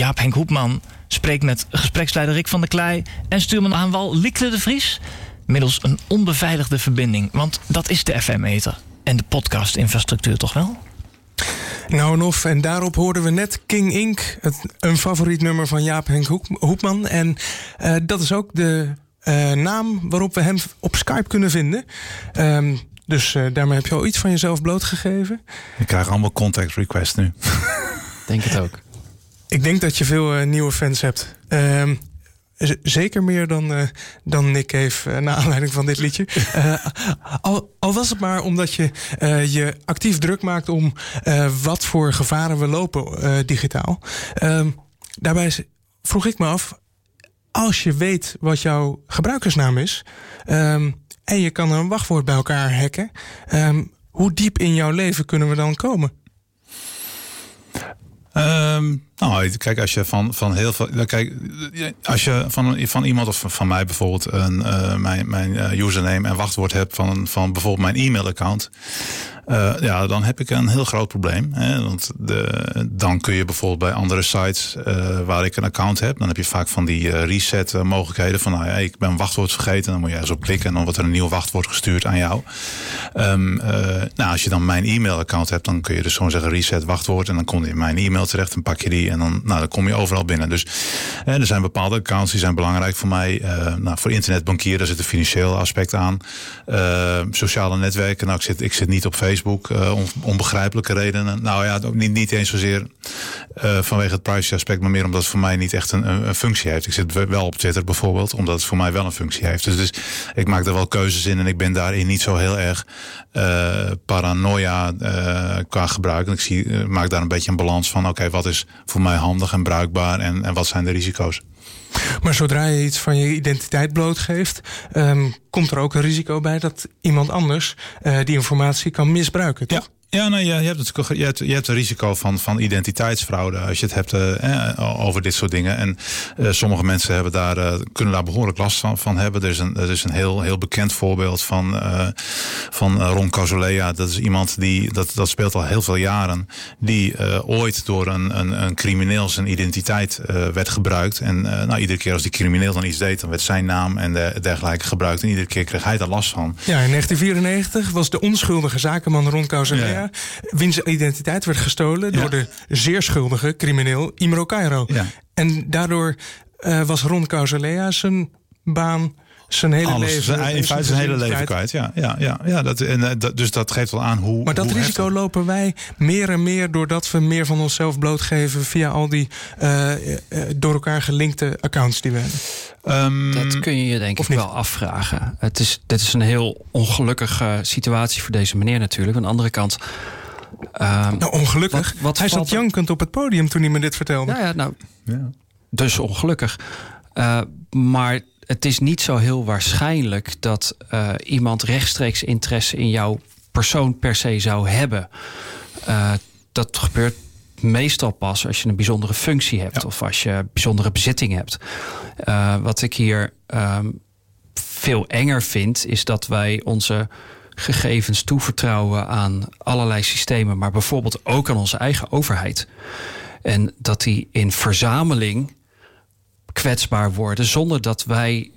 Jaap Henk Hoepman spreekt met gespreksleider Rick van der Klei en stuurman aan wal Liekle de Vries. Middels een onbeveiligde verbinding, want dat is de FM-meter en de podcast-infrastructuur toch wel? Nou en of, en daarop hoorden we net King Ink, het, een favoriet nummer van Jaap Henk Hoepman. En uh, dat is ook de uh, naam waarop we hem op Skype kunnen vinden. Um, dus uh, daarmee heb je al iets van jezelf blootgegeven. Ik krijg allemaal contact requests nu. denk het ook. Ik denk dat je veel uh, nieuwe fans hebt. Uh, zeker meer dan, uh, dan Nick heeft uh, naar aanleiding van dit liedje. al, al, was het maar omdat je je actief druk maakt om wat voor gevaren we lopen digitaal. Ehm, daarbij vroeg ik me af, als je weet wat jouw gebruikersnaam is um, en je kan een wachtwoord bij elkaar hacken, hoe diep in jouw leven kunnen we dan komen? Um, nou, kijk, als je van, van heel veel. Kijk, als je van, van iemand of van mij bijvoorbeeld een, uh, mijn, mijn uh, username en wachtwoord hebt van, van bijvoorbeeld mijn e-mailaccount. Uh, ja, dan heb ik een heel groot probleem. Hè? Want de, dan kun je bijvoorbeeld bij andere sites uh, waar ik een account heb, dan heb je vaak van die uh, reset mogelijkheden. Van nou ja, ik ben wachtwoord vergeten, dan moet je ergens op klikken en dan wordt er een nieuw wachtwoord gestuurd aan jou. Um, nou, als je dan mijn e-mailaccount hebt, dan kun je dus gewoon zeggen reset wachtwoord en dan kom je in mijn e-mail terecht en pak je die en dan, nou, dan kom je overal binnen. Dus er zijn bepaalde accounts die zijn belangrijk voor mij. nou, voor internetbankieren daar zit een financieel aspect aan. sociale netwerken, nou, ik zit, ik zit niet op Facebook. Facebook, uh, on, onbegrijpelijke redenen. Nou ja, niet, niet eens zozeer uh, vanwege het privacy aspect, maar meer omdat het voor mij niet echt een, een, functie heeft. Ik zit wel op Twitter bijvoorbeeld, omdat het voor mij wel een functie heeft. Dus, dus ik maak er wel keuzes in en ik ben daarin niet zo heel erg uh, paranoia qua gebruik. En ik zie, maak daar een beetje een balans van, oké, wat is voor mij handig en bruikbaar en, en wat zijn de risico's? Maar zodra je iets van je identiteit blootgeeft, um, komt er ook een risico bij dat iemand anders uh, die informatie kan misbruiken. Toch? Ja. Ja, nou, je, hebt het, je, hebt, je hebt een risico van, van identiteitsfraude als je het hebt uh, over dit soort dingen. En uh, sommige mensen hebben daar, uh, kunnen daar behoorlijk last van, van hebben. Er is een, er is een heel, heel bekend voorbeeld van, van Ron Casolea. Dat is iemand die, dat, dat speelt al heel veel jaren, die ooit door een, een, een crimineel zijn identiteit werd gebruikt. En nou, iedere keer als die crimineel dan iets deed, dan werd zijn naam en de, dergelijke gebruikt. En iedere keer kreeg hij daar last van. Ja, in 1994 was de onschuldige zakenman Ron Casolea. Ja wiens identiteit werd gestolen door de zeer schuldige crimineel Imro Cairo. En daardoor uh, was Ron Causalea zijn baan zijn hele Alles, leven. In feite zijn hele leven kwijt. Ja, ja, ja, ja dat, en, uh, dat, dus dat geeft wel aan hoe. Maar dat hoe risico heftig. lopen wij meer en meer doordat we meer van onszelf blootgeven via al die uh, door elkaar gelinkte accounts die we hebben. Um, dat kun je je denk ik wel afvragen. Het is, dit is een heel ongelukkige situatie voor deze meneer natuurlijk. Aan de andere kant. Um, nou, ongelukkig. Wat, wat hij zat jankend op het podium toen hij me dit vertelde. Nou ja, nou, ja. dus ongelukkig. Uh, maar het is niet zo heel waarschijnlijk dat uh, iemand rechtstreeks interesse in jouw persoon per se zou hebben. Uh, dat gebeurt meestal pas als je een bijzondere functie hebt ja. of als je bijzondere bezitting hebt. Uh, wat ik hier um, veel enger vind, is dat wij onze gegevens toevertrouwen aan allerlei systemen, maar bijvoorbeeld ook aan onze eigen overheid. En dat die in verzameling kwetsbaar worden zonder dat wij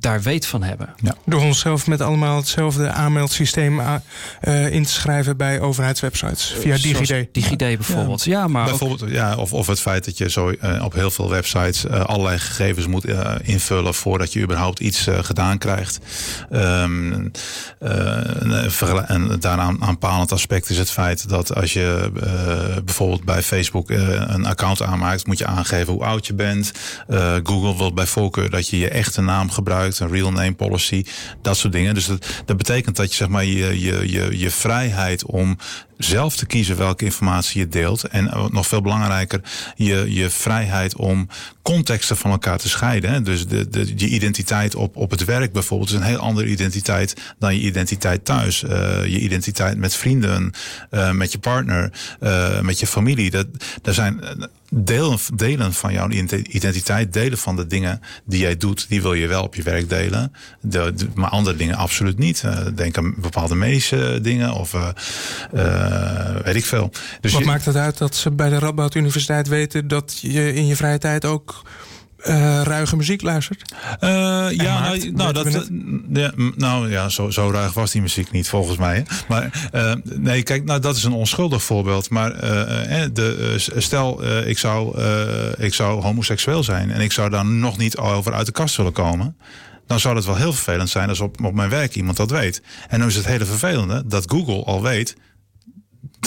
daar weet van hebben. Ja. Door onszelf met allemaal hetzelfde aanmeldsysteem uh, in te schrijven bij overheidswebsites. Via DigiD. DigiD bijvoorbeeld. Ja, ja maar bijvoorbeeld, ook... ja, of, of het feit dat je zo uh, op heel veel websites uh, allerlei gegevens moet invullen voordat je überhaupt iets gedaan krijgt. Um, en daaraan aanpalend aspect is het feit dat als je bijvoorbeeld bij Facebook een account aanmaakt, moet je aangeven hoe oud je bent. Google wil bij voorkeur dat je je echte naam gebruikt een real name policy, dat soort dingen. Dus dat, dat betekent dat je zeg maar je, je, je, je vrijheid om zelf te kiezen welke informatie je deelt. En nog veel belangrijker, je, je vrijheid om contexten van elkaar te scheiden. Dus de, de, je identiteit op, op het werk bijvoorbeeld is een heel andere identiteit dan je identiteit thuis. Uh, je identiteit met vrienden, uh, met je partner, met je familie. Dat, daar zijn delen, delen van jouw identiteit, delen van de dingen die jij doet, die wil je wel op je werk delen. De, de, maar andere dingen absoluut niet. denk aan bepaalde medische dingen of weet ik veel. Dus Wat maakt het uit dat ze bij de Radboud Universiteit weten dat je in je vrije tijd ook uh, ruige muziek luistert? Uh, ja, nou, nou, dat, ja, nou ja, zo, zo ruig was die muziek niet volgens mij. Maar uh, nee, kijk, nou, dat is een onschuldig voorbeeld. Maar de, stel, ik, zou, ik zou homoseksueel zijn en ik zou daar nog niet over uit de kast willen komen. Dan zou het wel heel vervelend zijn als op, op mijn werk iemand dat weet. En nu is het hele vervelende dat Google al weet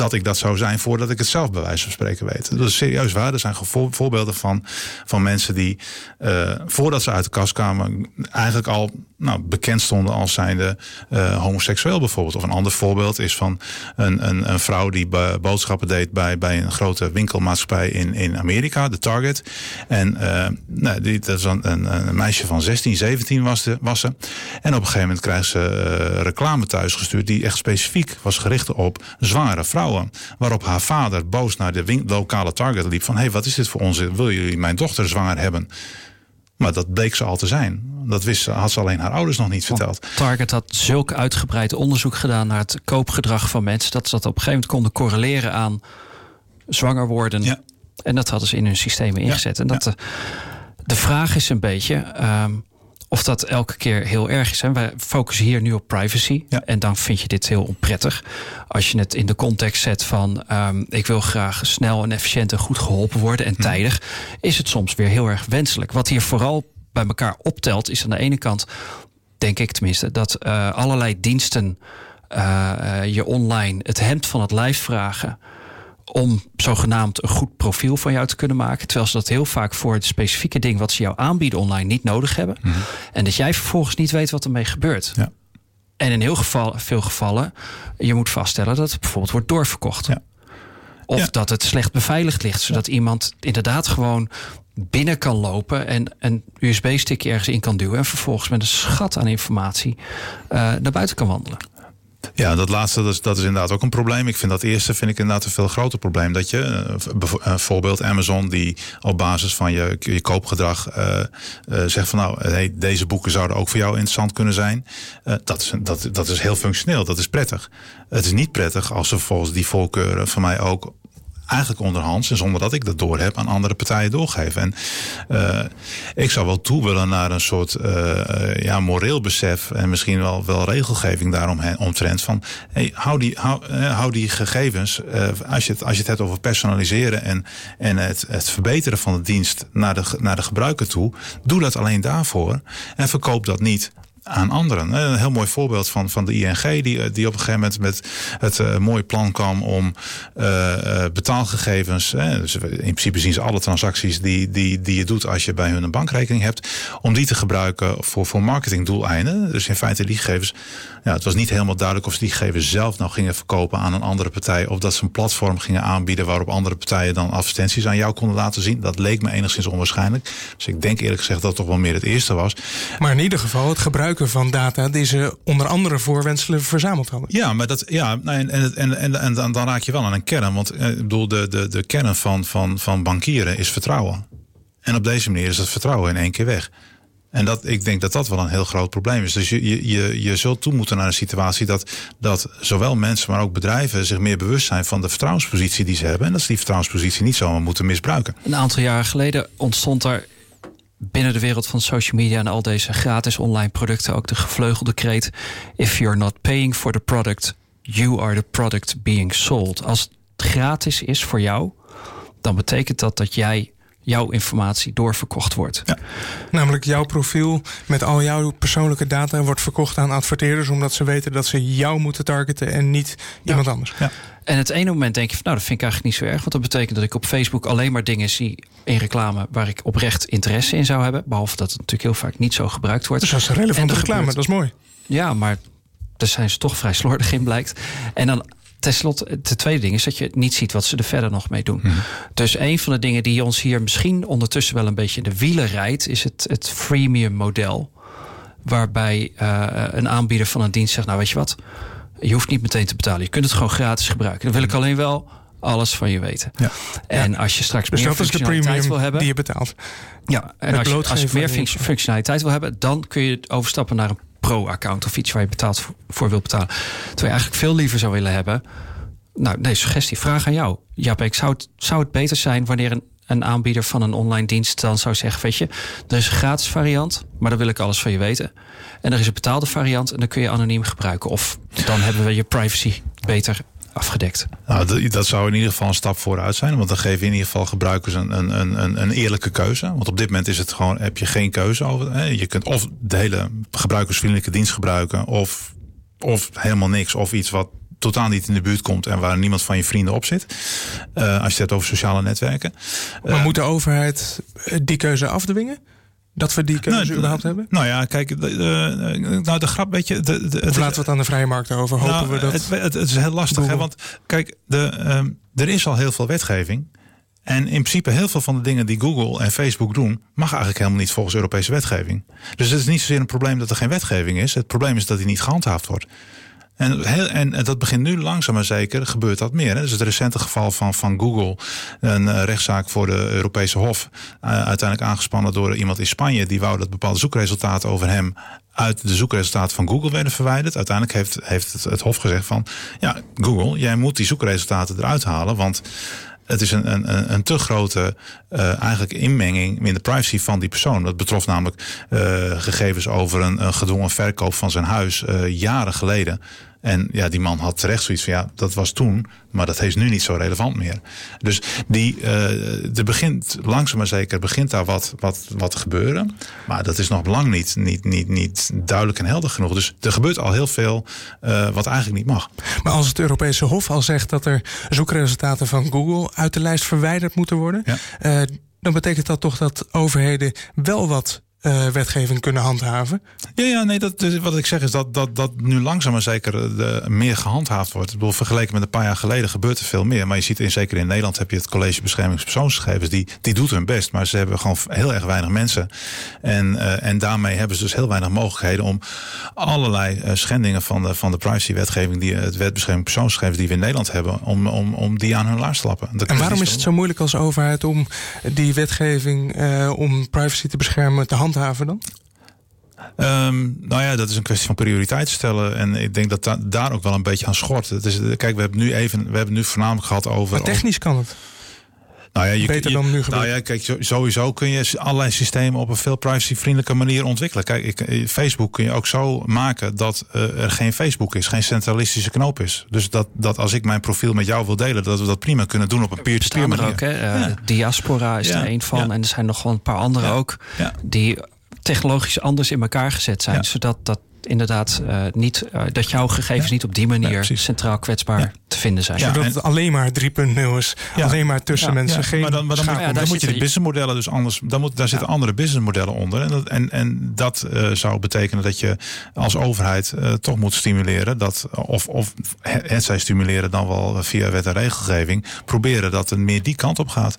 dat ik dat zou zijn voordat ik het zelf bij wijze van spreken weet. Dat is serieus waar. Er zijn voorbeelden van, van mensen die uh, voordat ze uit de kast kwamen eigenlijk al nou, bekend stonden als zijnde uh, homoseksueel bijvoorbeeld. Of een ander voorbeeld is van een, een, een vrouw die boodschappen deed bij, bij een grote winkelmaatschappij in, in Amerika, de Target. En uh, nou, die, dat is een, een, meisje van 16, 17 was, de, was ze. En op een gegeven moment krijgt ze reclame thuisgestuurd die echt specifiek was gericht op zware vrouwen. Waarop haar vader boos naar de lokale Target liep van... hé, hey, wat is dit voor ons? Wil jullie mijn dochter zwanger hebben? Maar dat bleek ze al te zijn. Dat wist, had ze alleen haar ouders nog niet verteld. Target had zulk uitgebreid onderzoek gedaan naar het koopgedrag van mensen. dat ze dat op een gegeven moment konden correleren aan zwanger worden. Ja. En dat hadden ze in hun systemen ingezet. En dat de, de vraag is een beetje. Ehm, of dat elke keer heel erg is. En wij focussen hier nu op privacy. En dan vind je dit heel onprettig. Als je het in de context zet van um, ik wil graag snel en efficiënt en goed geholpen worden en mhm. tijdig, is het soms weer heel erg wenselijk. Wat hier vooral bij elkaar optelt, is aan de ene kant, denk ik tenminste, dat uh, allerlei diensten uh, je online het hemd van het lijf vragen om zogenaamd een goed profiel van jou te kunnen maken. Terwijl ze dat heel vaak voor het specifieke ding wat ze jou aanbieden online niet nodig hebben. Mhm. En dat jij vervolgens niet weet wat ermee gebeurt. Ja. En in heel geval, veel gevallen, je moet vaststellen dat het bijvoorbeeld wordt doorverkocht. Ja. Of dat het slecht beveiligd ligt, zodat iemand inderdaad gewoon binnen kan lopen en een USB-stick ergens in kan duwen en vervolgens met een schat aan informatie uh, naar buiten kan wandelen. Ja, dat laatste dat is, dat is inderdaad ook een probleem. Ik vind dat eerste vind ik inderdaad een veel groter probleem. Dat je, eh, bijvoorbeeld Amazon, die op basis van je, je koopgedrag uh, zegt van nou, hey, deze boeken zouden ook voor jou interessant kunnen zijn. Dat, is, dat, dat is heel functioneel, dat is prettig. Het is niet prettig als ze volgens die voorkeuren van mij ook eigenlijk onderhands en zonder dat ik dat door heb aan andere partijen doorgeven. En uh, ik zou wel toe willen naar een soort uh, ja, moreel besef en misschien wel, wel regelgeving daarom omtrent van hey, hou, die, hou, hou die gegevens, uh, als, je het, als je het hebt over personaliseren en, en het, het verbeteren van de dienst naar de, naar de gebruiker toe, doe dat alleen daarvoor en verkoop dat niet aan anderen. Een heel mooi voorbeeld van, van de ING, die, eh, die op een gegeven moment met het uh, mooie plan kwam om uh, betaalgegevens, uh, dus in principe zien ze alle transacties die, die, die je doet als je bij hun een bankrekening hebt, om die te gebruiken voor, voor marketingdoeleinden. Dus in feite die gegevens, ja, het was niet helemaal duidelijk of ze die gegevens zelf nou gingen verkopen aan een andere partij, of dat ze een platform gingen aanbieden waarop andere partijen dan advertenties aan jou konden laten zien. Dat leek me enigszins onwaarschijnlijk. Dus ik denk eerlijk gezegd dat het toch wel meer het eerste was. Maar in ieder geval, het gebruik van data die ze onder andere voorwenselen verzameld hadden. Ja, maar dat, ja, en, en, en, en, en dan, dan raak je wel aan een kern. Want eh, ik bedoel, de, de, de kern van, van, van bankieren is vertrouwen. En op deze manier is het vertrouwen in één keer weg. En dat, ik denk dat dat wel een heel groot probleem is. Dus je, je, je zult toe moeten naar een situatie dat, dat zowel mensen, maar ook bedrijven zich meer bewust zijn van de vertrouwenspositie die ze hebben. En dat ze die vertrouwenspositie niet zomaar moeten misbruiken. Een aantal jaren geleden ontstond er binnen de wereld van social media en al deze gratis online producten ook de gevleugelde kreet: If you're not paying for the product, you are the product being sold. Als het gratis is voor jou, dan betekent dat dat jij jouw informatie doorverkocht wordt. Ja. Namelijk jouw profiel met al jouw persoonlijke data wordt verkocht aan adverteerders omdat ze weten dat ze jou moeten targeten en niet iemand anders. Ja. En het ene moment denk je van nou dat vind ik eigenlijk niet zo erg, want dat betekent dat ik op Facebook alleen maar dingen zie in reclame waar ik oprecht interesse in zou hebben, behalve dat het natuurlijk heel vaak niet zo gebruikt wordt. Dus dat is relevante reclame, dat is mooi. Ja, maar daar zijn ze toch vrij slordig in blijkt. En dan Ten slotte, de tweede ding is dat je niet ziet wat ze er verder nog mee doen. Mhm. Dus een van de dingen die ons hier misschien ondertussen wel een beetje in de wielen rijdt, is het, het freemium model. Waarbij uh, een aanbieder van een dienst zegt: Nou, weet je wat, je hoeft niet meteen te betalen. Je kunt het gewoon gratis gebruiken. Dan wil ik alleen wel alles van je weten. Ja. En als je straks dus meer functionaliteit wil hebben, die je betaalt. Ja, en als je, als je meer functionaliteit wil hebben, dan kun je overstappen naar een pro-account of iets waar je betaalt voor, wil betalen. Terwijl je eigenlijk veel liever zou willen hebben Nou, nee, suggestie. Vraag aan jou. Ik zou het, zou het beter zijn wanneer een, een aanbieder van een online dienst dan zou zeggen: Weet je, er is een gratis variant, maar dan wil ik alles van je weten. En er is een betaalde variant en dan kun je anoniem gebruiken. Of dan hebben we je privacy beter afgedekt. Nou, dat, dat zou in ieder geval een stap vooruit zijn. Want dan je in ieder geval gebruikers een, een, een, een eerlijke keuze. Want op dit moment is het gewoon, heb je geen keuze over. Hè? Je kunt of de hele gebruikersvriendelijke dienst gebruiken, of, of helemaal niks, of iets wat totaal niet in de buurt komt en waar niemand van je vrienden op zit. Uh, als je het hebt over sociale netwerken. Maar uh, moet de overheid die keuze afdwingen? Dat we die keuze nou, überhaupt hebben? Nou ja, kijk, de, uh, nou de grap, weet je... De, de, of laten we het aan de vrije markt over, hopen nou, we dat... Het, het, het, is heel lastig, hè, want kijk, de, um, er is al heel veel wetgeving. En in principe heel veel van de dingen die Google en Facebook doen... mag eigenlijk helemaal niet volgens Europese wetgeving. Dus het is niet zozeer een probleem dat er geen wetgeving is. Het probleem is dat die niet gehandhaafd wordt. En, en dat begint nu langzaam maar zeker, gebeurt dat meer. Hè? Dus het recente geval van, van Google, een uh, rechtszaak voor de Europese Hof, uh, uiteindelijk aangespannen door iemand in Spanje, die wou dat bepaalde zoekresultaten over hem uit de zoekresultaten van Google werden verwijderd. Uiteindelijk heeft, heeft het, het Hof gezegd van, ja, Google, jij moet die zoekresultaten eruit halen, want het is een, een, een te grote uh, eigenlijk inmenging in de privacy van die persoon. Dat betrof namelijk uh, gegevens over een, een gedwongen verkoop van zijn huis uh, jaren geleden. En ja, die man had terecht zoiets van ja, dat was toen, maar dat is nu niet zo relevant meer. Dus die, uh, er begint langzaam maar zeker begint daar wat, wat, wat te gebeuren. Maar dat is nog lang niet, niet, niet, niet duidelijk en helder genoeg. Dus er gebeurt al heel veel uh, wat eigenlijk niet mag. Maar als het Europese Hof al zegt dat er zoekresultaten van Google uit de lijst verwijderd moeten worden, ja. uh, dan betekent dat toch dat overheden wel wat uh, wetgeving kunnen handhaven. Ja, ja nee, dat, dus wat ik zeg is dat, dat, dat nu langzaam maar zeker de, meer gehandhaafd wordt. Ik bedoel, vergeleken met een paar jaar geleden gebeurt er veel meer. Maar je ziet in, zeker in Nederland heb je het College Beschermingspersoonsgegevens. Die, die doet hun best, maar ze hebben gewoon heel erg weinig mensen. En, uh, en daarmee hebben ze dus heel weinig mogelijkheden om allerlei uh, schendingen van de, van de privacywetgeving, die het wetbeschermingspersoonsgegevens die we in Nederland hebben, om, om, om die aan hun laars te lappen. Dat en waarom is het zo moeilijk als overheid om die wetgeving om privacy te beschermen te handhaven? Handhaven dan? Um, nou ja, dat is een kwestie van prioriteit stellen. En ik denk dat da daar ook wel een beetje aan schort. Het is, kijk, we hebben nu even, we hebben nu voornamelijk gehad over. Maar technisch kan het. Nou ja, je, Beter dan nu Nou ja, kijk, sowieso kun je allerlei systemen op een veel privacyvriendelijke manier ontwikkelen. Kijk, ik, Facebook kun je ook zo maken dat uh, er geen Facebook is, geen centralistische knoop is. Dus dat, dat als ik mijn profiel met jou wil delen, dat we dat prima kunnen doen op een peer-to-peer -peer manier. Ook, hè? Uh, ja. Diaspora is ja. er een van ja. en er zijn nog wel een paar andere ook die technologisch anders in elkaar gezet zijn, zodat dat inderdaad uh, niet, uh, dat jouw gegevens ja. niet op die manier ja, centraal kwetsbaar ja. te vinden zijn. Zodat het alleen maar 3.0 is. Alleen maar tussen mensen. Geen maar dan, maar dan, moet, dan moet je de businessmodellen dus anders. Dan moet, daar zitten andere businessmodellen onder. En dat, en, en dat uh, zou betekenen dat je als overheid toch moet stimuleren. Dat, of, of het zij stimuleren dan wel via wet en regelgeving. Proberen dat het meer die kant op gaat.